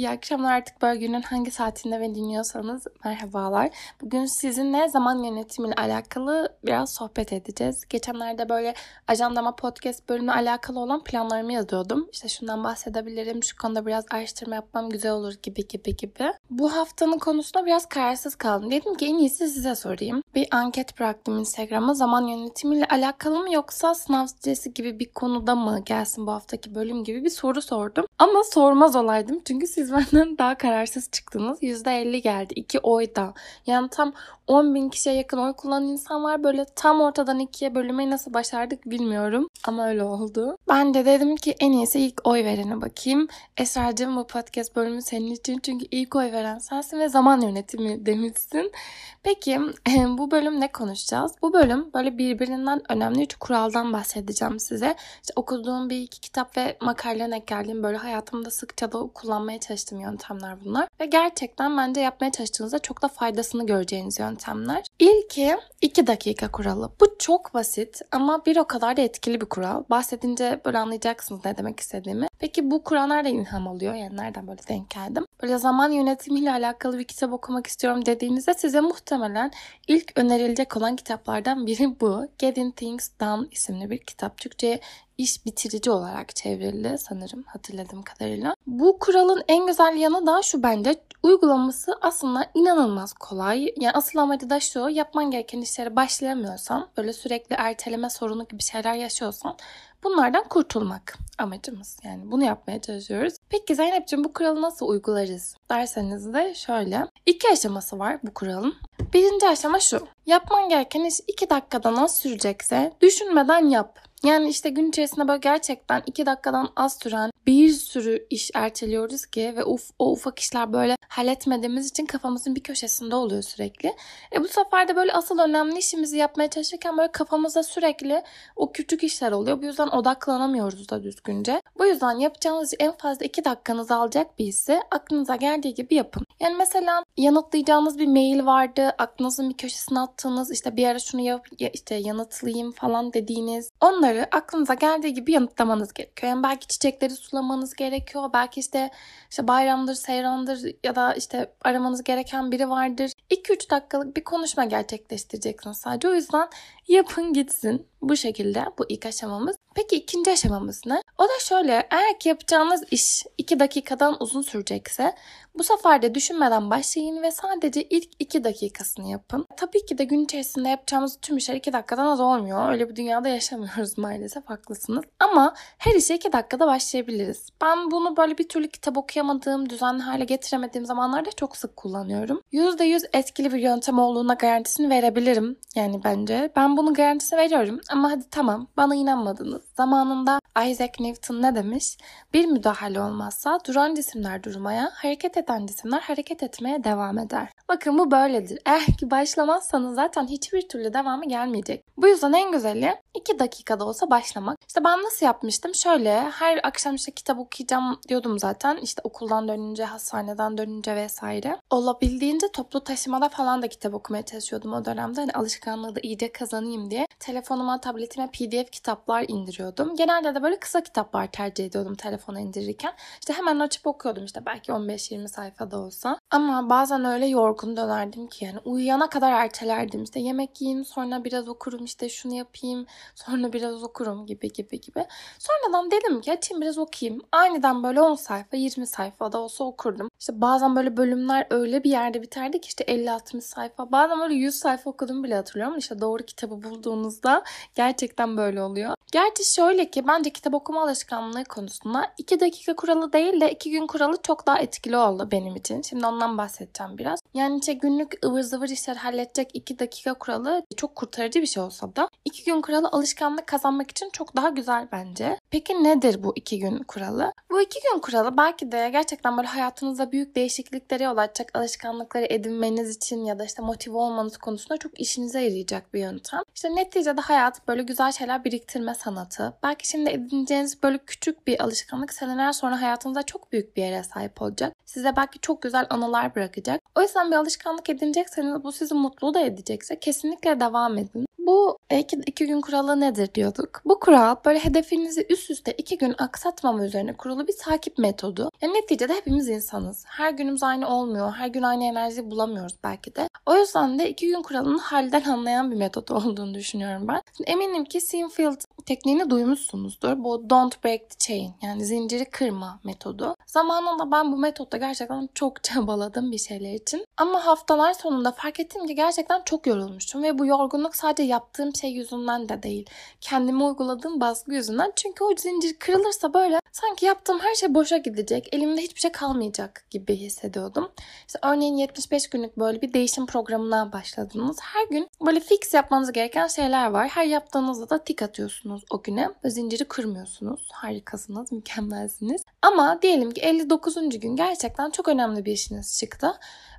İyi akşamlar artık böyle günün hangi saatinde beni dinliyorsanız merhabalar. Bugün sizinle zaman yönetimiyle alakalı biraz sohbet edeceğiz. Geçenlerde böyle ajandama podcast bölümüne alakalı olan planlarımı yazıyordum. İşte şundan bahsedebilirim, şu konuda biraz araştırma yapmam güzel olur gibi gibi gibi. Bu haftanın konusunda biraz kararsız kaldım. Dedim ki en iyisi size sorayım. Bir anket bıraktım Instagram'a zaman yönetimiyle alakalı mı yoksa sınav stresi gibi bir konuda mı gelsin bu haftaki bölüm gibi bir soru sordum. Ama sormaz olaydım çünkü siz benden daha kararsız çıktınız. %50 geldi. 2 oy da. Yani tam 10 bin kişiye yakın oy kullanan insan var. Böyle tam ortadan ikiye bölümeyi nasıl başardık bilmiyorum. Ama öyle oldu. Ben de dedim ki en iyisi ilk oy verene bakayım. Esra'cığım bu podcast bölümü senin için. Çünkü ilk oy veren sensin ve zaman yönetimi demişsin. Peki bu bölüm ne konuşacağız? Bu bölüm böyle birbirinden önemli üç kuraldan bahsedeceğim size. İşte okuduğum bir iki kitap ve makaleden geldiğim böyle hayatımda sıkça da kullanmaya çalıştığım yöntemler bunlar. Ve gerçekten bence yapmaya çalıştığınızda çok da faydasını göreceğiniz yöntemler. İlki 2 dakika kuralı. Bu çok basit ama bir o kadar da etkili bir kural. Bahsedince böyle anlayacaksınız ne demek istediğimi. Peki bu kural nereden ilham alıyor? Yani nereden böyle denk geldim? Böyle zaman yönetimiyle alakalı bir kitap okumak istiyorum dediğinizde size muhtemelen ilk önerilecek olan kitaplardan biri bu. Getting Things Done isimli bir kitap. Türkçe'ye iş bitirici olarak çevrildi sanırım hatırladığım kadarıyla. Bu kuralın en güzel yanı da şu bence uygulaması aslında inanılmaz kolay. Yani asıl amacı da şu yapman gereken işlere başlayamıyorsan böyle sürekli erteleme sorunu gibi şeyler yaşıyorsan bunlardan kurtulmak amacımız. Yani bunu yapmaya çalışıyoruz. Peki Zeynep'ciğim bu kuralı nasıl uygularız derseniz de şöyle. iki aşaması var bu kuralın. Birinci aşama şu. Yapman gereken iş 2 dakikadan az sürecekse düşünmeden yap. Yani işte gün içerisinde böyle gerçekten 2 dakikadan az süren bir sürü iş erteliyoruz ki ve uf, o ufak işler böyle halletmediğimiz için kafamızın bir köşesinde oluyor sürekli. E bu sefer de böyle asıl önemli işimizi yapmaya çalışırken böyle kafamızda sürekli o küçük işler oluyor. Bu yüzden odaklanamıyoruz da düzgünce. Bu yüzden yapacağınız en fazla 2 dakikanızı alacak bir işi aklınıza geldiği gibi yapın. Yani mesela yanıtlayacağınız bir mail vardı. Aklınızın bir köşesine attığınız işte bir ara şunu yap, işte yanıtlayayım falan dediğiniz. Onları aklınıza geldiği gibi yanıtlamanız gerekiyor. Yani belki çiçekleri sulamanız gerekiyor. Belki işte işte bayramdır, seyrandır ya da işte aramanız gereken biri vardır. 2-3 dakikalık bir konuşma gerçekleştireceksiniz sadece. O yüzden yapın gitsin. Bu şekilde bu ilk aşamamız. Peki ikinci aşamamız ne? O da şöyle eğer ki yapacağınız iş 2 dakikadan uzun sürecekse bu sefer de düşünmeden başlayın ve sadece ilk 2 dakikasını yapın. Tabii ki de gün içerisinde yapacağımız tüm işler 2 dakikadan az olmuyor. Öyle bir dünyada yaşamıyoruz maalesef haklısınız. Ama her işe 2 dakikada başlayabiliriz. Ben bunu böyle bir türlü kitap okuyamadığım, düzenli hale getiremediğim zamanlarda çok sık kullanıyorum. %100 etkili bir yöntem olduğuna garantisini verebilirim. Yani bence. Ben bunun garantisini veriyorum. Ama hadi tamam bana inanmadınız. Zamanında Isaac Newton ne demiş? Bir müdahale olmazsa duran cisimler durmaya, hareket eden cisimler hareket etmeye devam eder. Bakın bu böyledir. Eğer ki başlamazsanız zaten hiçbir türlü devamı gelmeyecek. Bu yüzden en güzeli 2 dakikada olsa başlamak. İşte ben nasıl yapmıştım? Şöyle her akşam işte kitap okuyacağım diyordum zaten. İşte okuldan dönünce, hastaneden dönünce vesaire. Olabildiğince toplu taşımada falan da kitap okumaya çalışıyordum o dönemde. Hani alışkanlığı da iyice kazanayım diye. Telefonuma, tabletime pdf kitaplar indiriyordum. Genelde de böyle kısa kitaplar tercih ediyordum telefona indirirken. İşte hemen açıp okuyordum işte belki 15-20 sayfada olsa. Ama bazen öyle yorgun dönerdim ki yani uyuyana kadar ertelerdim. İşte yemek yiyeyim sonra biraz okurum işte şunu yapayım sonra biraz okurum gibi gibi gibi. Sonradan dedim ki açayım biraz okuyayım. Aniden böyle 10 sayfa 20 sayfa da olsa okurdum. İşte bazen böyle bölümler öyle bir yerde biterdi ki işte 50-60 sayfa. Bazen böyle 100 sayfa okudum bile hatırlıyorum. İşte doğru kitabı bulduğunuzda gerçekten böyle oluyor. Gerçi şöyle ki bence kitap okuma alışkanlığı konusunda 2 dakika kuralı değil de 2 gün kuralı çok daha etkili oldu benim için. Şimdi ondan bahsedeceğim biraz. Yani işte günlük ıvır zıvır işler halledecek 2 dakika kuralı çok kurtarıcı bir şey olsa da 2 gün kuralı alışkanlık kazanmak için çok daha güzel bence. Peki nedir bu 2 gün kuralı? Bu 2 gün kuralı belki de gerçekten böyle hayatınızda büyük değişikliklere yol açacak alışkanlıkları edinmeniz için ya da işte motive olmanız konusunda çok işinize yarayacak bir yöntem. İşte neticede hayat böyle güzel şeyler biriktirme sanatı. Belki şimdi edineceğiniz böyle küçük bir alışkanlık seneler sonra hayatınızda çok büyük bir yere sahip olacak. Size belki çok güzel anılar bırakacak. O yüzden bir alışkanlık edinecekseniz bu sizi mutlu da edecekse kesinlikle devam edin. Bu iki, iki gün kuralı nedir diyorduk. Bu kural böyle hedefinizi üst üste iki gün aksatmama üzerine kurulu bir takip metodu. Yani neticede hepimiz insanız. Her günümüz aynı olmuyor. Her gün aynı enerjiyi bulamıyoruz belki de. O yüzden de iki gün kuralının halden anlayan bir metot olduğunu düşünüyorum ben. Şimdi eminim ki Sinfield tekniğini duymuşsunuzdur. Bu don't break the chain yani zinciri kırma metodu. Zamanında ben bu metotta gerçekten çok çabaladım bir şeyler için. Ama haftalar sonunda fark ettim ki gerçekten çok yorulmuşum ve bu yorgunluk sadece yaptığım şey yüzünden de değil. Kendime uyguladığım baskı yüzünden. Çünkü o zincir kırılırsa böyle sanki yaptığım her şey boşa gidecek. Elimde hiçbir şey kalmayacak gibi hissediyordum. İşte örneğin 75 günlük böyle bir değişim programına başladınız. Her gün böyle fix yapmanız gereken şeyler var. Her yaptığınızda da tik atıyorsunuz o güne. Ve zinciri kırmıyorsunuz. Harikasınız, mükemmelsiniz. Ama diyelim ki 59. gün gerçekten çok önemli bir işiniz çıktı.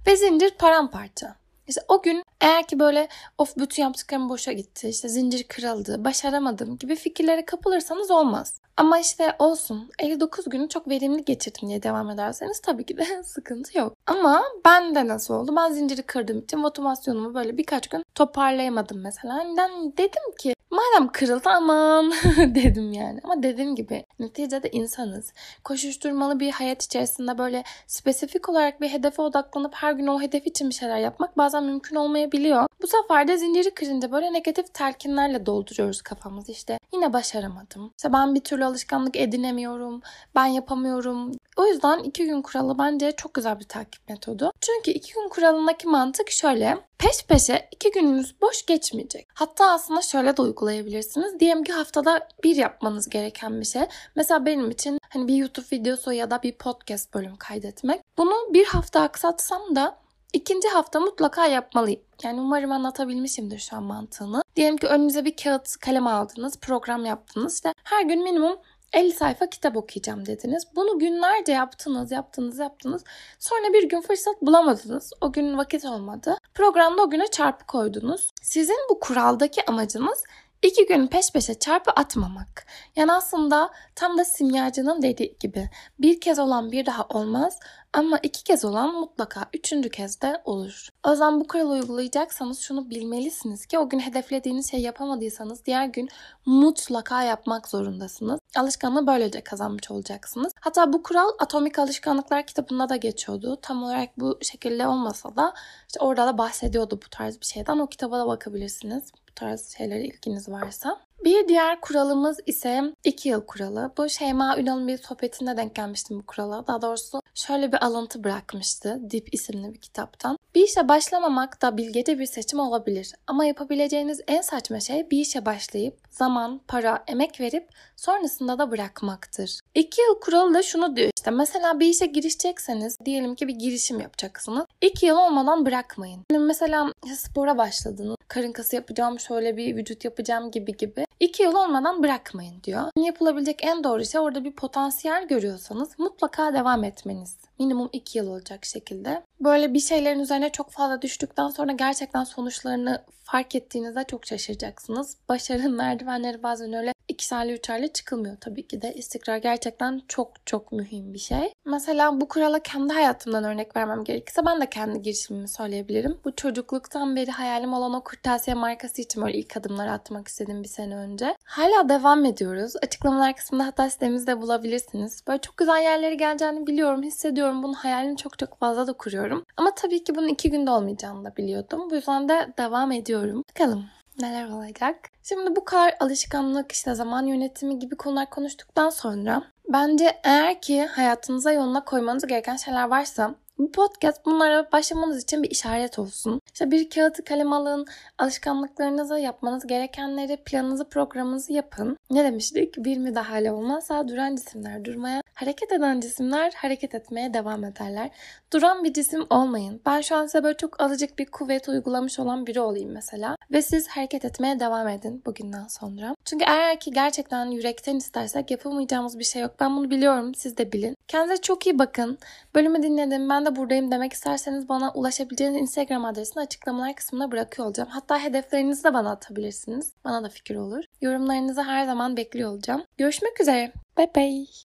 Ve zincir paramparça. İşte o gün eğer ki böyle of bütün yaptıklarım boşa gitti, işte zincir kırıldı, başaramadım gibi fikirlere kapılırsanız olmaz. Ama işte olsun 59 günü çok verimli geçirdim diye devam ederseniz tabii ki de sıkıntı yok. Ama ben de nasıl oldu? Ben zinciri kırdığım için motivasyonumu böyle birkaç gün toparlayamadım mesela. Neden dedim ki madem kırıldı aman dedim yani. Ama dediğim gibi neticede insanız. Koşuşturmalı bir hayat içerisinde böyle spesifik olarak bir hedefe odaklanıp her gün o hedef için bir şeyler yapmak bazen mümkün olmayabiliyor. Bu sefer de zinciri kırınca böyle negatif telkinlerle dolduruyoruz kafamızı işte. Yine başaramadım. İşte ben bir türlü alışkanlık edinemiyorum. Ben yapamıyorum. O yüzden iki gün kuralı bence çok güzel bir takip metodu. Çünkü iki gün kuralındaki mantık şöyle. Peş peşe iki gününüz boş geçmeyecek. Hatta aslında şöyle de uygulayabilirsiniz. Diyelim ki haftada bir yapmanız gereken bir şey. Mesela benim için hani bir YouTube videosu ya da bir podcast bölüm kaydetmek. Bunu bir hafta aksatsam da ikinci hafta mutlaka yapmalıyım. Yani umarım anlatabilmişimdir şu an mantığını. Diyelim ki önünüze bir kağıt kalem aldınız, program yaptınız. İşte her gün minimum 50 sayfa kitap okuyacağım dediniz. Bunu günlerce yaptınız, yaptınız, yaptınız. Sonra bir gün fırsat bulamadınız. O gün vakit olmadı. Programda o güne çarpı koydunuz. Sizin bu kuraldaki amacınız İki gün peş peşe çarpı atmamak. Yani aslında tam da simyacının dediği gibi bir kez olan bir daha olmaz ama iki kez olan mutlaka üçüncü kez de olur. O zaman bu kuralı uygulayacaksanız şunu bilmelisiniz ki o gün hedeflediğiniz şey yapamadıysanız diğer gün mutlaka yapmak zorundasınız. Alışkanlığı böylece kazanmış olacaksınız. Hatta bu kural Atomik Alışkanlıklar kitabında da geçiyordu. Tam olarak bu şekilde olmasa da işte orada da bahsediyordu bu tarz bir şeyden. O kitaba da bakabilirsiniz bu tarz şeylere ilginiz varsa. Bir diğer kuralımız ise 2 yıl kuralı. Bu Şeyma Ünal'ın bir sohbetinde denk gelmiştim bu kurala. Daha doğrusu şöyle bir alıntı bırakmıştı Dip isimli bir kitaptan. Bir işe başlamamak da bilgece bir seçim olabilir. Ama yapabileceğiniz en saçma şey bir işe başlayıp zaman, para, emek verip sonrasında da bırakmaktır. 2 yıl kuralı da şunu diyor işte mesela bir işe girişecekseniz diyelim ki bir girişim yapacaksınız. 2 yıl olmadan bırakmayın. Yani mesela spora başladınız. Karın kası yapacağım, şöyle bir vücut yapacağım gibi gibi. 2 yıl olmadan bırakmayın diyor. Yapılabilecek en doğru şey orada bir potansiyel görüyorsanız mutlaka devam etmeniz. Minimum 2 yıl olacak şekilde. Böyle bir şeylerin üzerine çok fazla düştükten sonra gerçekten sonuçlarını fark ettiğinizde çok şaşıracaksınız. Başarının merdivenleri bazen öyle ikişerli üçerli çıkılmıyor tabii ki de. İstikrar gerçekten çok çok mühim bir şey. Mesela bu kurala kendi hayatımdan örnek vermem gerekirse ben de kendi girişimimi söyleyebilirim. Bu çocukluktan beri hayalim olan o kırtasiye markası için böyle ilk adımları atmak istedim bir sene önce. Hala devam ediyoruz. Açıklamalar kısmında hatta sitemizde bulabilirsiniz. Böyle çok güzel yerlere geleceğini biliyorum, hissediyorum. Bunun hayalini çok çok fazla da kuruyorum. Ama tabii ki bunun iki günde olmayacağını da biliyordum. Bu yüzden de devam ediyorum. Bakalım neler olacak. Şimdi bu kadar alışkanlık, işte zaman yönetimi gibi konular konuştuktan sonra bence eğer ki hayatınıza yoluna koymanız gereken şeyler varsa bu podcast bunlara başlamanız için bir işaret olsun. İşte bir kağıt kalem alın, alışkanlıklarınızı yapmanız gerekenleri, planınızı, programınızı yapın. Ne demiştik? Bir müdahale olmazsa duran cisimler durmaya, hareket eden cisimler hareket etmeye devam ederler. Duran bir cisim olmayın. Ben şu an size böyle çok azıcık bir kuvvet uygulamış olan biri olayım mesela. Ve siz hareket etmeye devam edin bugünden sonra. Çünkü eğer ki gerçekten yürekten istersek yapamayacağımız bir şey yok. Ben bunu biliyorum. Siz de bilin. Kendinize çok iyi bakın. Bölümü dinledim. Ben de buradayım demek isterseniz bana ulaşabileceğiniz Instagram adresini açıklamalar kısmına bırakıyor olacağım. Hatta hedeflerinizi de bana atabilirsiniz. Bana da fikir olur. Yorumlarınızı her zaman bekliyor olacağım. Görüşmek üzere. Bye bye.